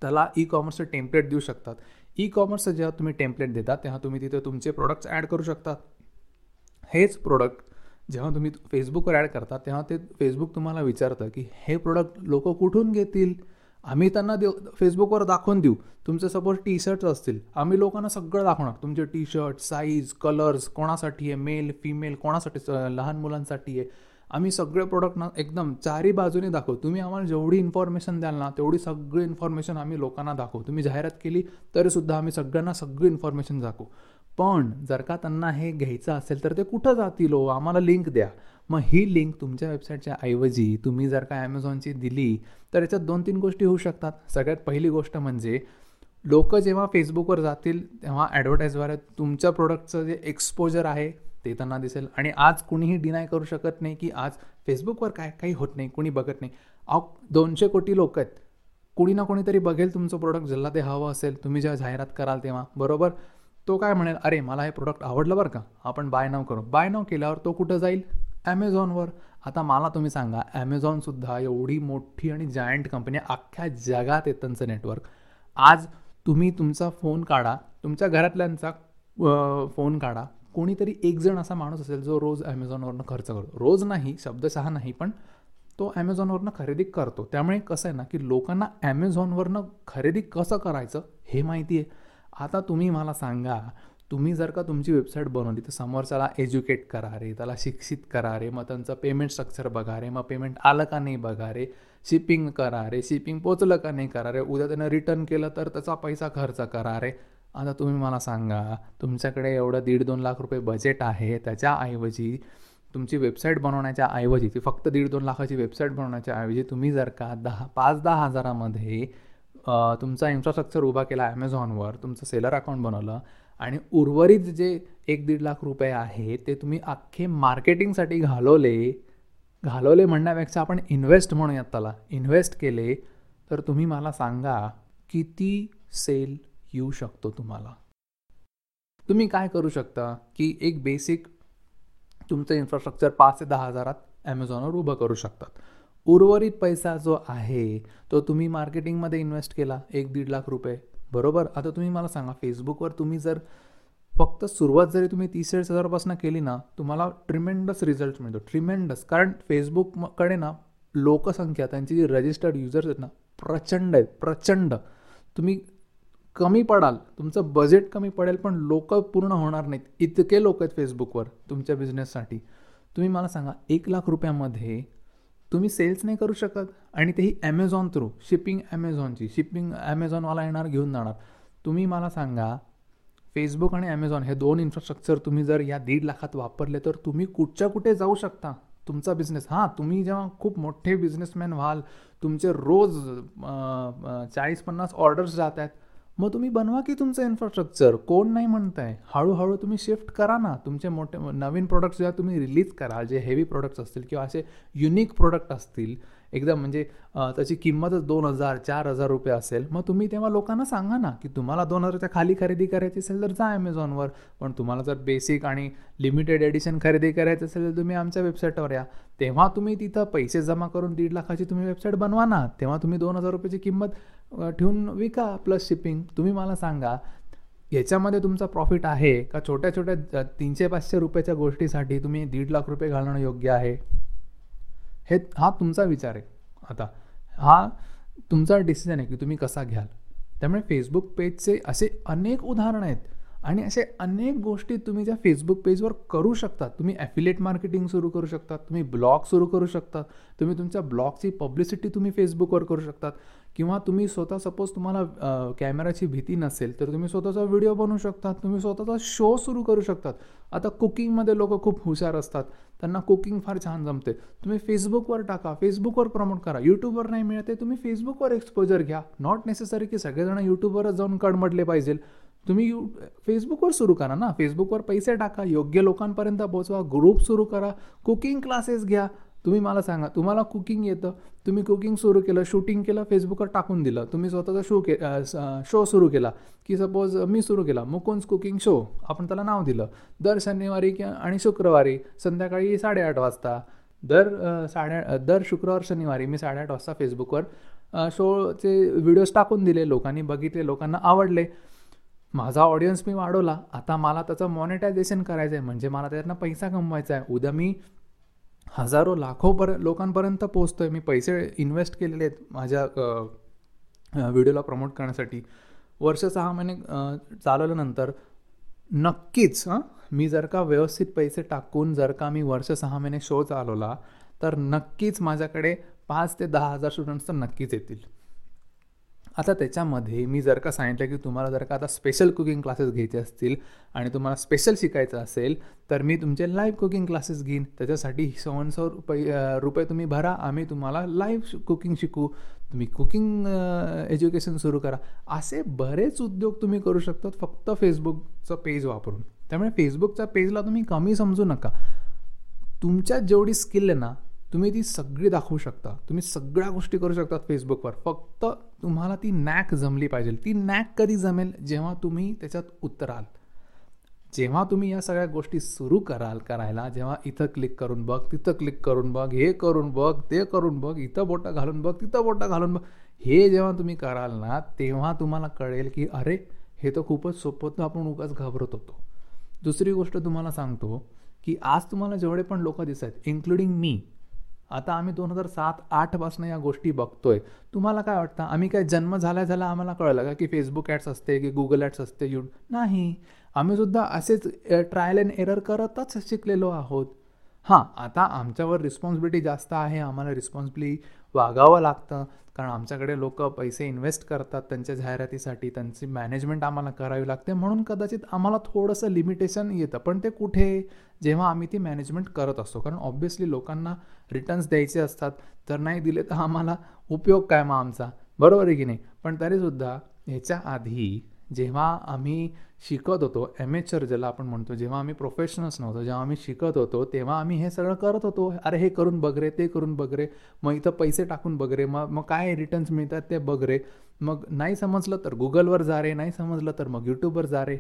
Speaker 1: त्याला ई कॉमर्सचं टेम्पलेट देऊ शकतात. ई कॉमर्सचं जेव्हा तुम्ही टेम्पलेट देता तेव्हा तुम्ही तिथे तुमचे प्रोडक्ट्स ॲड करू शकता. हेच प्रोडक्ट जेव्हा तुम्ही फेसबुकवर ॲड करता तेव्हा ते फेसबुक तुम्हाला विचारतं की हे प्रोडक्ट लोक कुठून घेतील? आम्ही त्यांना देऊ फेसबुकवर दाखवून देऊ. तुमचे सपोज टी शर्ट्स असतील. आम्ही लोकांना सगळं दाखवणार. तुमचे टी शर्ट साईज कलर्स कोणासाठी आहे? मेल फिमेल कोणासाठी लहान मुलांसाठी आहे? आम्ही सगळे प्रोडक्ट ना एकदम चारी बाजूने दाखवू. तुम्ही आम्हाला जेवढी इन्फॉर्मेशन द्याल ना तेवढी सगळी इन्फॉर्मेशन आम्ही लोकांना दाखवू. तुम्ही जाहिरात केली तरीसुद्धा आम्ही सगळ्यांना सगळी इन्फॉर्मेशन दाखवू. पण जर का त्यांना हे घ्यायचं असेल तर ते कुठं जातील हो? आम्हाला लिंक द्या. मग ही लिंक तुमच्या वेबसाईटच्या ऐवजी तुम्ही जर का ॲमेझॉनची दिली तर याच्यात दोन तीन गोष्टी होऊ शकतात. सगळ्यात पहिली गोष्ट म्हणजे लोक जेव्हा फेसबुकवर जातील तेव्हा ॲडव्हर्टाईजद्वारे तुमच्या प्रोडक्टचं जे एक्सपोजर आहे ते त्यांना दिसेल. आणि आज कुणीही डिनाय करू शकत नाही की आज फेसबुकवर काय काही होत नाही कुणी बघत नाही. अहो दोनशे कोटी लोक आहेत. कुणी ना कोणीतरी बघेल तुमचं प्रोडक्ट ज्याला ते हवं असेल. तुम्ही जेव्हा जाहिरात कराल तेव्हा बरोबर? तो काय म्हणेल अरे मला हे प्रोडक्ट आवडलं बरं का? आपण बाय नाव करू. बाय नाव केल्यावर तो कुठं जाईल? ॲमेझॉनवर आता मला तुम्ही सांगा ॲमेझॉनसुद्धा एवढी मोठी आणि जायंट कंपनी अख्ख्या जगात आहे त्यांचं नेटवर्क आज तुम्ही तुमचा फोन काढा तुमच्या घरातल्यांचा फोन काढा. कोणीतरी एक जण असा माणूस असेल जो रोज ॲमेझॉनवरनं खर्च करतो. रोज नाही शब्दशहा नाही पण तो ॲमेझॉनवरनं खरेदी करतो. त्यामुळे कसं आहे ना की लोकांना ॲमेझॉनवरनं खरेदी कसं करायचं हे माहिती आहे. आता तुम्ही मला सांगा तुम्ही जर का तुमची वेबसाईट बनवली तर समोरच्याला एज्युकेट करा रे त्याला शिक्षित करा रे मग त्यांचं पेमेंट स्ट्रक्चर बघा रे मग पेमेंट आलं का नाही बघा रे शिपिंग करा रे शिपिंग पोचलं का नाही करा रे उद्या त्यानं रिटर्न केलं तर त्याचा पैसा खर्च करा रे. आता तुम्ही मला सांगा तुमच्याकडे एवढं दीड दोन लाख रुपये बजेट आहे त्याच्याऐवजी तुमची वेबसाईट बनवण्याच्या ऐवजी ती फक्त दीड दोन लाखाची वेबसाईट बनवण्याच्या ऐवजी तुम्ही जर का दहा पाच दहा हजारामध्ये तुमचा इन्फ्रास्ट्रक्चर उभा केला ॲमेझॉनवर तुमचं सेलर अकाउंट बनवलं आणि उर्वरित जे एक दीड लाख रुपये आहे ते तुम्ही अख्खे मार्केटिंगसाठी घालवले घालवले म्हणण्यापेक्षा आपण इन्व्हेस्ट म्हणूयात त्याला इन्व्हेस्ट केले तर तुम्ही मला सांगा किती सेल येऊ शकतो तुम्हाला? तुम्ही काय करू शकता की एक बेसिक तुमचं इन्फ्रास्ट्रक्चर पाच ते दहा हजारात ॲमेझॉनवर उभं करू शकतात. उर्वरित पैसा जो आहे तो तुम्ही मार्केटिंगमध्ये इन्व्हेस्ट केला एक दीड लाख रुपये. बरोबर? आता तुम्ही मला सांगा फेसबुकवर तुम्ही जर फक्त सुरुवात जरी तुम्ही तीस चाळीस हजारापासून केली ना तुम्हाला ट्रिमेंडस रिझल्ट मिळतो. ट्रिमेंडस कारण फेसबुककडे ना लोकसंख्या त्यांची जी रजिस्टर्ड युजर्स आहेत ना प्रचंड आहेत प्रचंड. तुम्ही कमी पडाल तुमचं बजेट कमी पडेल पण लोक पूर्ण होणार नाहीत. इतके लोक आहेत फेसबुकवर तुमच्या बिझनेससाठी तुम्ही मला सांगा एक लाख रुपयामध्ये तुम्ही सेल्स नाही करू शकत आणि तेही ॲमेझॉन थ्रू शिपिंग ॲमेझॉनची शिपिंग ॲमेझॉनवाला येणार घेऊन जाणार. तुम्ही मला सांगा फेसबुक आणि ॲमेझॉन हे दोन इन्फ्रास्ट्रक्चर तुम्ही जर या दीड लाखात वापरले तर तुम्ही कुठच्या कुठे जाऊ शकता? तुमचा बिझनेस हां तुम्ही जेव्हा खूप मोठे बिझनेसमॅन व्हाल तुमचे रोज चाळीस पन्नास ऑर्डर्स जात आहेत. मग तुम्ही बनवा की तुमचं इन्फ्रास्ट्रक्चर कोण नाही म्हणताय. हळूहळू तुम्ही शिफ्ट करा ना. तुमचे मोठे नवीन प्रोडक्ट्स जेव्हा तुम्ही रिलीज कराल जे हेवी प्रोडक्ट्स असतील किंवा असे युनिक प्रोडक्ट असतील एकदम म्हणजे त्याची किंमतच दोन हजार चार हजार रुपये असेल मग तुम्ही तेव्हा लोकांना सांगा ना की तुम्हाला दोन हजारच्या खाली खरेदी करायची असेल तर जा ॲमेझॉनवर पण तुम्हाला जर बेसिक आणि लिमिटेड एडिशन खरेदी करायचं असेल तर तुम्ही आमच्या वेबसाईटवर या. तेव्हा तुम्ही तिथं पैसे जमा करून दीड लाखाची तुम्ही वेबसाईट बनवा ना. तेव्हा तुम्ही दोन हजार रुपयाची किंमत ठेवून विका प्लस शिपिंग तुम्ही मला सांगा याच्यामध्ये तुमचा प्रॉफिट आहे का? छोट्या छोट्या तीनशे पाचशे रुपयाच्या गोष्टीसाठी तुम्ही दीड लाख रुपये घालणं योग्य आहे? हे हा तुमचा विचार आहे. आता हा तुमचा डिसिजन आहे की तुम्ही कसा घ्याल. त्यामुळे फेसबुक पेजचे असे अनेक उदाहरणं आहेत. आणि असे अनेक गोष्टी तुम्ही ज्या फेसबुक पेजवर करू शकता तुम्ही ॲफिलेट मार्केटिंग सुरू करू शकता तुम्ही ब्लॉग सुरू करू शकता तुम्ही तुमच्या ब्लॉगची पब्लिसिटी तुम्ही फेसबुकवर करू शकतात. किंवा तुम्ही स्वतः सपोज तुम्हाला कॅमेराची भीती नसेल तर तुम्ही स्वतःचा व्हिडिओ बनवू शकता तुम्ही स्वतःचा शो सुरू करू शकतात. आता कुकिंगमध्ये लोक खूप हुशार असतात. त्यांना कुकिंग फार छान जमते. तुम्ही फेसबुकवर टाका फेसबुकवर प्रमोट करा. यूट्यूबवर नाही मिळते तुम्ही फेसबुकवर एक्सपोजर घ्या. नॉट नेसेसरी की सगळेजण यूट्यूबवरच जाऊन कडमडले पाहिजे. तुम्ही यू फेसबुकवर सुरू करा ना. फेसबुकवर पैसे टाका योग्य लोकांपर्यंत पोहोचवा ग्रुप सुरू करा कुकिंग क्लासेस घ्या. तुम्ही मला सांगा तुम्हाला कुकिंग येतं तुम्ही कुकिंग सुरू केलं शूटिंग केलं फेसबुकवर टाकून दिलं. तुम्ही स्वतःचा शो के शो सुरू केला. की सपोज मी सुरू केला मुकुंज कुकिंग शो आपण त्याला नाव दिलं. दर शनिवारी आणि शुक्रवारी संध्याकाळी साडेआठ वाजता. दर साडे दर शुक्रवार शनिवारी मी साडेआठ वाजता फेसबुकवर शोचे व्हिडिओज टाकून दिले लोकांनी बघितले लोकांना आवडले. माझा ऑडियन्स मी वाढवला. आता मला त्याचं मॉनिटायझेशन करायचं आहे म्हणजे मला त्यातनं पैसा कमवायचा आहे उद्या मी हजारो लाखोपर लोकांपर्यंत पोचतो आहे मी पैसे इन्व्हेस्ट केलेले आहेत माझ्या व्हिडिओला प्रमोट करण्यासाठी. वर्ष सहा महिने चालवल्यानंतर नक्कीच हां मी जर का व्यवस्थित पैसे टाकून जर का मी वर्ष सहा महिने शो चालवला तर नक्कीच माझ्याकडे पाच ते दहा हजार स्टुडंट्स तर नक्कीच येतील. आता त्याच्यामध्ये मी जर का सांगितलं की तुम्हाला जर का आता स्पेशल कुकिंग क्लासेस घ्यायचे असतील आणि तुम्हाला स्पेशल शिकायचं असेल तर मी तुमचे लाईव्ह कुकिंग क्लासेस घेईन. त्याच्यासाठी सवन सौ रुपये रुपये तुम्ही भरा. आम्ही तुम्हाला लाईव्ह कुकिंग शिकू. तुम्ही कुकिंग एज्युकेशन सुरू करा. असे बरेच उद्योग तुम्ही करू शकतात फक्त फेसबुकचं पेज वापरून. त्यामुळे फेसबुकच्या पेजला तुम्ही कमी समजू नका. तुमच्यात जेवढी स्किल आहे ना तुम्ही ती सगळी दाखवू शकता. तुम्ही सगळ्या गोष्टी करू शकता फेसबुकवर फक्त तुम्हाला ती नॅक जमली पाहिजे. ती नॅक कधी जमेल? जेव्हा तुम्ही त्याच्यात उतराल. जेव्हा तुम्ही या सगळ्या गोष्टी सुरू कराल करायला जेव्हा इथं क्लिक करून बघ तिथं क्लिक करून बघ हे करून बघ ते करून बघ इथं बोटं घालून बघ तिथं बोटं घालून बघ हे जेव्हा तुम्ही कराल ना तेव्हा तुम्हाला कळेल की अरे हे तर खूपच सोपं होतं आपण उगाच घाबरत होतो. दुसरी गोष्ट तुम्हाला सांगतो की आज तुम्हाला जेवढे पण लोक दिसत आहेत इन्क्लुडिंग मी आता आम्ही दोन हजार सात आठपासून या गोष्टी बघतोय. तुम्हाला काय वाटतं? आम्ही काय जन्म झाला झाला आम्हाला कळलं का की फेसबुक ॲड्स असते की गुगल ॲड्स असते यू नाही. आम्ही सुद्धा असेच ट्रायल अँड एरर करतच शिकलेलो आहोत. हां आता आमच्यावर रिस्पॉन्सिबिलिटी जास्त आहे. आम्हाला रिस्पॉन्सिबिलिटी वागावं लागतं. कारण आमच्याकडे लोक पैसे इन्व्हेस्ट करतात त्यांच्या जाहिरातीसाठी त्यांची मॅनेजमेंट आम्हाला करावी लागते. म्हणून कदाचित आम्हाला थोडंसं लिमिटेशन येतं. पण ते कुठे? जेव्हा आम्ही ती मॅनेजमेंट करत असतो. कारण ऑब्व्हियसली लोकांना रिटर्न्स द्यायचे असतात. तर नाही दिले तर आम्हाला उपयोग काय मग आमचा? बरोबर आहे की नाही? पण तरीसुद्धा ह्याच्या आधी जेव्हा आम्ही शिकत होतो एमेचर ज्याला आपण म्हणतो जेव्हा आम्ही प्रोफेशनल्स नव्हतो जेव्हा आम्ही शिकत होतो तेव्हा आम्ही हे सगळं करत होतो. अरे हे करून बघ रे ते करून बघ रे मग इथं पैसे टाकून बघ रे मग मग काय रिटर्न्स मिळतात ते बघ रे. मग नाही समजलं तर गुगलवर जा रे नाही समजलं तर मग यूट्यूबवर जा रे.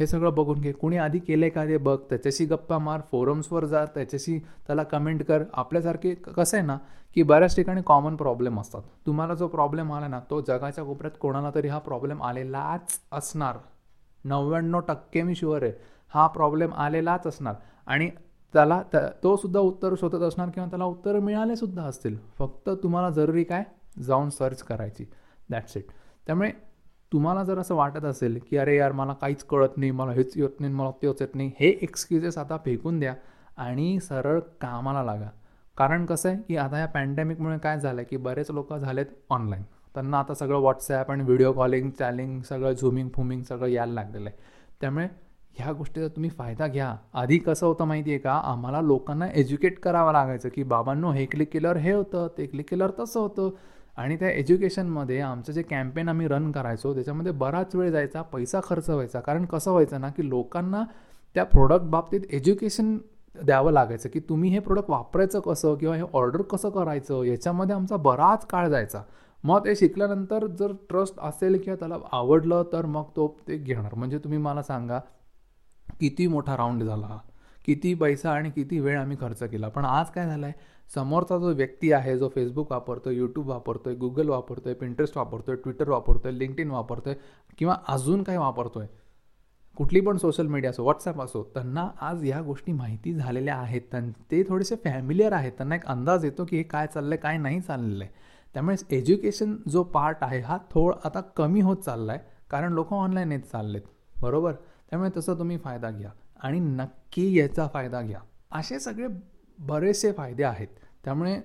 Speaker 1: हे सगळं बघून घे. कुणी आधी केले का ते बघ. त्याच्याशी गप्पा मार फोरम्सवर जा त्याच्याशी त्याला कमेंट कर. आपल्यासारखे कसं आहे ना की बऱ्याच ठिकाणी कॉमन प्रॉब्लेम असतात. तुम्हाला जो प्रॉब्लेम आला ना तो जगाच्या कोपऱ्यात कोणाला तरी हा प्रॉब्लेम आलेलाच असणार. नव्याण्णव टक्के मी शुअर आहे. हा प्रॉब्लेम आलेलाच असणार. आणि त्याला तो सुद्धा उत्तर शोधत असणार किंवा त्याला उत्तर मिळालेसुद्धा असतील. फक्त तुम्हाला जरुरी काय? जाऊन सर्च करायची. दॅट्स इट त्यामुळे तुम्हाला जर असं वाटत असेल की अरे यार मला काहीच कळत नाही मला हेच येत नाही मला तेच येत नाही हे एक्सक्युजेस आता फेकून द्या आणि सरळ कामाला लागा. कारण कसं आहे की आता या पॅन्डेमिकमुळे काय झालं आहे की बरेच लोक झालेत ऑनलाईन त्यांना आता सगळं व्हॉट्सॲप आणि व्हिडिओ कॉलिंग चॅलिंग सगळं झुमिंग फुमिंग सगळं यायला लागलेलं आहे. त्यामुळे ह्या गोष्टीचा तुम्ही फायदा घ्या. आधी कसं होतं माहिती आहे का? आम्हाला लोकांना एज्युकेट करावं लागायचं की बाबांनो हे क्लिक केल्यावर हे होतं ते क्लिक केल्यावर तसं होतं. आणि त्या एज्युकेशनमध्ये आमचं जे कॅम्पेन आम्ही रन करायचो त्याच्यामध्ये बराच वेळ जायचा पैसा खर्च व्हायचा. कारण कसं व्हायचं ना की लोकांना त्या प्रोडक्ट बाबतीत एज्युकेशन द्यावं लागायचं की तुम्ही हे प्रोडक्ट वापरायचं कसं किंवा हे ऑर्डर कसं करायचं याच्यामध्ये आमचा बराच काळ जायचा. मग ते शिकल्यानंतर जर ट्रस्ट असेल किंवा त्याला आवडलं तर मग तो ते घेणार. म्हणजे तुम्ही मला सांगा किती मोठा राऊंड झाला? किती पैसा आणि किती वेळ आम्ही खर्च केला. पण आज काय झालं आहे समोरचा जो व्यक्ती आहे जो फेसबुक वापरतो आहे यूट्यूब वापरतो आहे गुगल वापरतो आहे पिंटरेस्ट वापरतो आहे ट्विटर वापरतो आहे लिंकडिन वापरतो आहे किंवा अजून काय वापरतो आहे कुठली पण सोशल मीडिया असो व्हॉट्सॲप असो त्यांना आज या गोष्टी माहिती झालेल्या आहेत. त्यां ते थोडेसे फॅमिलियर आहेत. त्यांना एक अंदाज येतो की हे काय चाललं आहे काय नाही चाललेलं आहे त्यामुळे एज्युकेशन जो पार्ट आहे हा थोड आता कमी होत चालला आहे कारण लोक ऑनलाईन येत चाललेत. बरोबर? त्यामुळे तसं तुम्ही फायदा घ्या. आणि नक्की याचा फायदा घ्या. असे सगळे बरेचसे फायदे आहेत. त्यामुळे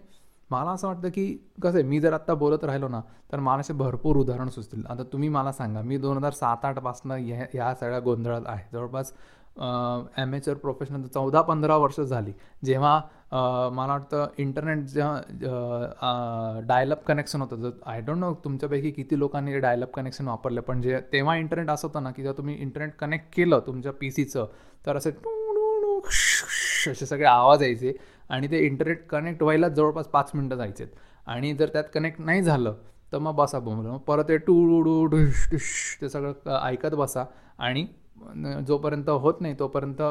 Speaker 1: मला असं वाटतं की कसं आहे मी जर आत्ता बोलत राहिलो ना तर मला असे भरपूर उदाहरण सुचतील. आता तुम्ही मला सांगा मी दोन हजार सात आठपासनं ह्या ह्या सगळ्या गोंधळात आहे. जवळपास ॲमेचर प्रोफेशनल चौदा पंधरा वर्ष झाली. जेव्हा मला वाटतं इंटरनेट जेव्हा डायलअप कनेक्शन होतं जर आय डोंट नो तुमच्यापैकी किती लोकांनी डायलअप कनेक्शन वापरलं पण जे तेव्हा इंटरनेट असं होतं ना की जेव्हा तुम्ही इंटरनेट कनेक्ट केलं तुमच्या पी सीचं तर असे असे सगळे आवाज यायचे आणि ते इंटरनेट कनेक्ट व्हायला जवळपास पाच मिनटं जायचे. आणि जर त्यात कनेक्ट नाही झालं तर मग बसा बोंबलं मग परत ते टू डू डुश डुश ते सगळं ऐकत बसा आणि जोपर्यंत होत नाही तोपर्यंत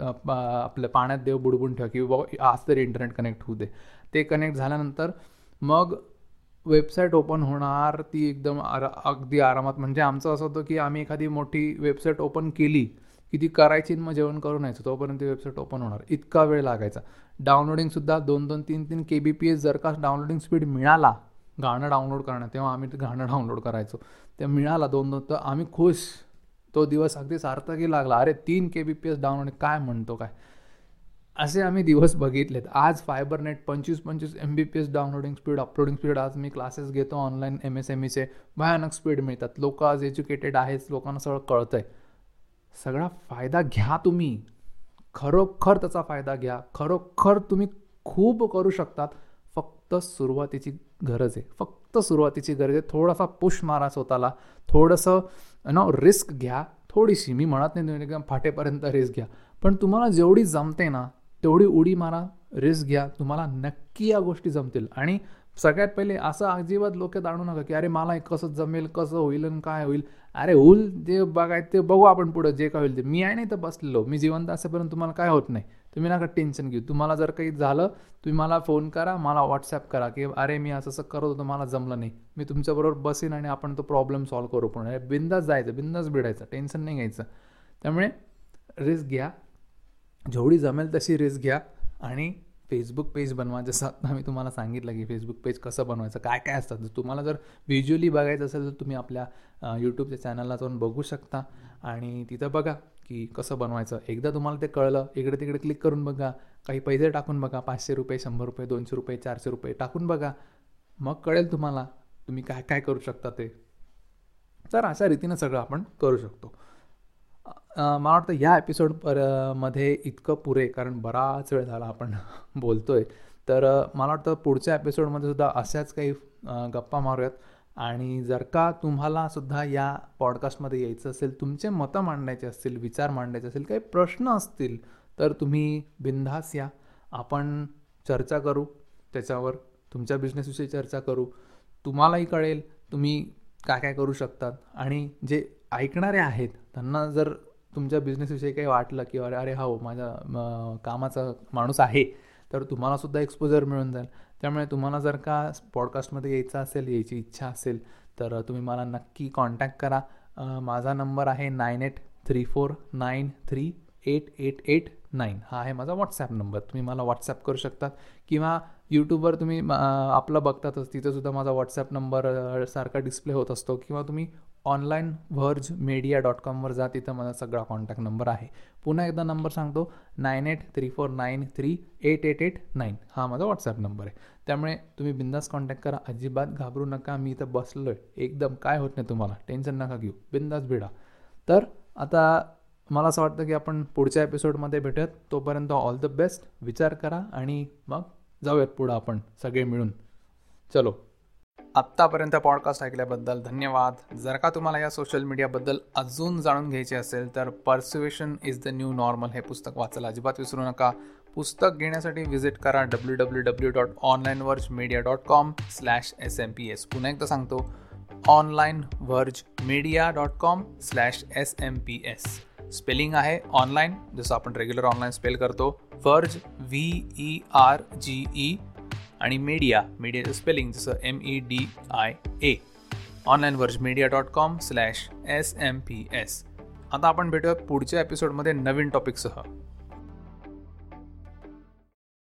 Speaker 1: आपल्या पाण्यात देव बुडबून ठेवा की बाबा आज तरी इंटरनेट कनेक्ट होऊ दे. ते कनेक्ट झाल्यानंतर मग वेबसाईट ओपन होणार ती एकदम आरा अगदी आरामात. म्हणजे आमचं असं होतं की आम्ही एखादी मोठी वेबसाईट ओपन केली की ती करायची मग जेवण करून यायचं तोपर्यंत ती वेबसाईट ओपन होणार. इतका वेळ लागायचा. डाउनलोडिंगसुद्धा दोन दोन तीन तीन के बी पी एस जर का डाउनलोडिंग स्पीड मिळाला गाणं डाउनलोड करणं तेव्हा आम्ही ते गाणं डाउनलोड करायचो. ते मिळाला दोन दोन तर आम्ही खुश. तो दिवस अगदी सार्थकी लागला. अरे तीन K B P S download काय म्हणतो काय? असे आम्ही दिवस बघितलेत. आज फायबर नेट पंचवीस पंचवीस M B P S downloading speed uploading speed आज मी क्लासेस घेतो ऑनलाईन एम एस एम ईचे भयानक स्पीड मिळतात. लोक आज एज्युकेटेड आहेत. लोकांना सगळं कळतंय. सगळा फायदा घ्या तुम्ही. खरोखर त्याचा फायदा घ्या. खरोखर तुम्ही खूप करू शकतात. फक्त सुरुवातीची गरज आहे. फक्त सुरुवातीची गरज आहे. थोडासा पुश मारा स्वतःला. थोडंसं नो रिस्क घ्या. थोडीशी मी म्हणत नाही तुम्ही एकदम फाटेपर्यंत रिस्क घ्या. पण तुम्हाला जेवढी जमते ना तेवढी उडी मारा रिस्क घ्या. तुम्हाला नक्की या गोष्टी जमतील. आणि सगळ्यात पहिले असं अजिबात लोक आणू नका की अरे मला कसं जमेल कसं होईल आणि काय होईल? अरे होईल जे बघाय ते बघू आपण पुढं. जे काय होईल ते. मी आहे नाही तर बसलेलो. मी जिवंत असेपर्यंत तुम्हाला काय होत नाही. तुम्ही नका टेन्शन घेऊ. तुम्हाला जर काही झालं तुम्ही मला फोन करा मला व्हॉट्सॲप करा की अरे मी असं असं करत होतो मला जमलं नाही. मी तुमच्याबरोबर बसेन आणि आपण तो प्रॉब्लेम सॉल्व्ह करू पण बिंदास जायचं बिंदास भिडायचं टेन्शन नाही घ्यायचं. त्यामुळे रिस्क घ्या. जेवढी जमेल तशी रिस्क घ्या आणि फेसबुक पेज बनवा. जसं आता मी तुम्हाला सांगितलं की फेसबुक पेज कसं बनवायचं काय काय असतं. जर तुम्हाला जर व्हिज्युअली बघायचं असेल तर तुम्ही आपल्या यूट्यूबच्या चॅनलला जाऊन बघू शकता. आणि तिथं बघा. की कसं बनवायचं? एकदा तुम्हाला ते कळलं इकडे तिकडे क्लिक करून बघा. काही पैसे टाकून बघा पाचशे रुपये शंभर रुपये दोनशे रुपये चारशे रुपये टाकून बघा. मग कळेल तुम्हाला तुम्ही काय काय करू शकता ते. तर अशा रीतीनं सगळं आपण करू शकतो. मला वाटतं ह्या एपिसोड परमध्ये इतकं पुरे कारण बराच वेळ झाला आपण बोलतो आहे तर मला वाटतं पुढच्या एपिसोडमध्ये सुद्धा अशाच काही गप्पा मारूयात. आणि जर का तुम्हाला सुद्धा या पॉडकास्टमध्ये यायचं असेल तुमचे मतं मांडायचे असतील विचार मांडायचे असेल काही प्रश्न असतील तर तुम्ही बिनधास या. आपण चर्चा करू त्याच्यावर तुमच्या बिझनेसविषयी चर्चा करू. तुम्हालाही कळेल तुम्ही काय काय करू शकतात. आणि जे ऐकणारे आहेत त्यांना जर तुमच्या बिझनेसविषयी काही वाटलं की अरे अरे हो माझ्या कामाचा माणूस आहे तर तुम्हालासुद्धा एक्सपोजर मिळून जाईल. त्यामुळे तुम्हाला जर का पॉडकास्टमध्ये यायचं असेल यायची इच्छा असेल तर तुम्ही मला नक्की कॉन्टॅक्ट करा. माझा नंबर आहे nine eight three four nine three eight eight eight nine हा आहे माझा व्हॉट्सॲप नंबर तुम्ही मला व्हॉट्सॲप करू शकतात किंवा यूट्यूबवर तुम्ही आपलं बघतातच. तिथंसुद्धा माझा व्हॉट्सॲप नंबर सारखा डिस्प्ले होत असतो. किंवा तुम्ही ऑनलाईन व्हर्ज मीडिया डॉट कॉमवर जा. तिथं माझा सगळा कॉन्टॅक्ट नंबर आहे. पुन्हा एकदा नंबर सांगतो. Nine eight three four nine three eight eight eight nine हा माझा व्हॉट्सॲप नंबर आहे. त्यामुळे तुम्ही बिंदास कॉन्टॅक्ट करा. अजिबात घाबरू नका. मी इथं बसलो आहे एकदम काय होत नाही तुम्हाला. टेन्शन नका घेऊ. बिंदास भिडा. तर आता मला असं वाटतं की आपण पुढच्या एपिसोडमध्ये भेटूयात. तोपर्यंत ऑल द बेस्ट विचार करा आणि मग जाऊयात पुढं आपण सगळे मिळून. चलो. आत्तापर्यंत पॉडकास्ट ऐकल्याबद्दल धन्यवाद. जर का तुम्हाला या सोशल मीडियाबद्दल अजून जाणून घ्यायचे असेल तर persuasion is the new normal हे पुस्तक वाचायला अजिबात विसरू नका. पुस्तक घेण्यासाठी व्हिजिट करा W W W dot online verge media dot com slash S M P S पुन्हा एकदा सांगतो online verge media dot com slash S M P S spelling आहे ऑनलाईन जसं आपण रेग्युलर ऑनलाईन स्पेल करतो. Verge V E R G E आणि मीडिया मीडियाचं स्पेलिंग जसं M E D I A online verge media dot com slash S M P S आता आपण भेटूया पुढच्या एपिसोडमध्ये नवीन टॉपिकसह